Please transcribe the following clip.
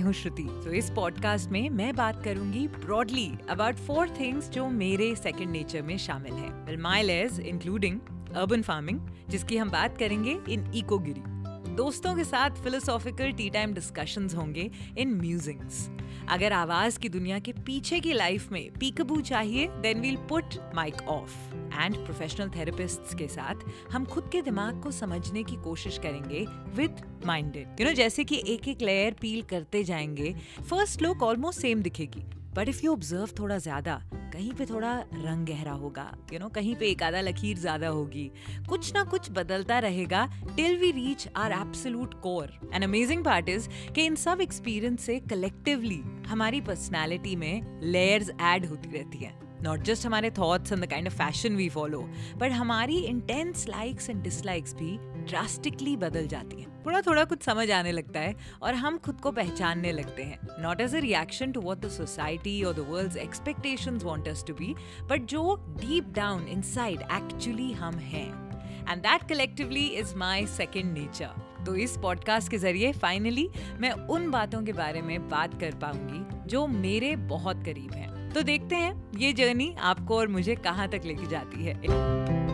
हूँ श्रुति। तो इस पॉडकास्ट में मैं बात करूँगी ब्रॉडली अबाउट फोर थिंग्स जो मेरे सेकंड नेचर में शामिल है। My ledge including urban farming जिसकी हम बात करेंगे इन इकोगिरी दोस्तों के साथ फिलोसॉफिकल टी टाइम डिस्कशंस होंगे इन म्यूजिंग्स अगर आवाज़ की दुनिया के पीछे की लाइफ में पीकबू चाहिए then we'll put mic off and professional therapists के साथ हम खुद के दिमाग को समझने की कोशिश करेंगे विद माइंडेड यू नो जैसे कि एक एक लेयर पील करते जाएँगे फ़र्स्ट लुक ऑलमोस्ट सेम दिखेगी. बट इफ़ यू ऑब्ज़र्व थोड़ा ज़्यादा कहीं पे थोड़ा रंग गहरा होगा यू you नो know, कहीं पे एक आधा लकीर ज़्यादा होगी। कुछ ना कुछ बदलता रहेगा till we reach our absolute core an amazing part is के इन सब एक्सपीरियंस से कलेक्टिवली हमारी पर्सनैलिटी में लेयर्स एड होती रहती हैं। नॉट जस्ट हमारे thoughts and the kind of fashion we follow but हमारी इंटेंस लाइक्स एंड डिसलाइक्स भी ड्रास्टिकली बदल जाती हैं। थोड़ा थोड़ा कुछ समझ आने लगता है और हम खुद को पहचानने लगते हैं। Not as a reaction to what the society और the world expectation want us to be but जो deep down inside actually हम हैं। And that collectively is my second nature तो इस पॉडकास्ट के ज़रिए फाइनली मैं उन बातों के बारे में बात कर पाऊँगी जो मेरे बहुत करीब हैं। तो देखते हैं ये जर्नी आपको और मुझे कहाँ तक लेके जाती है?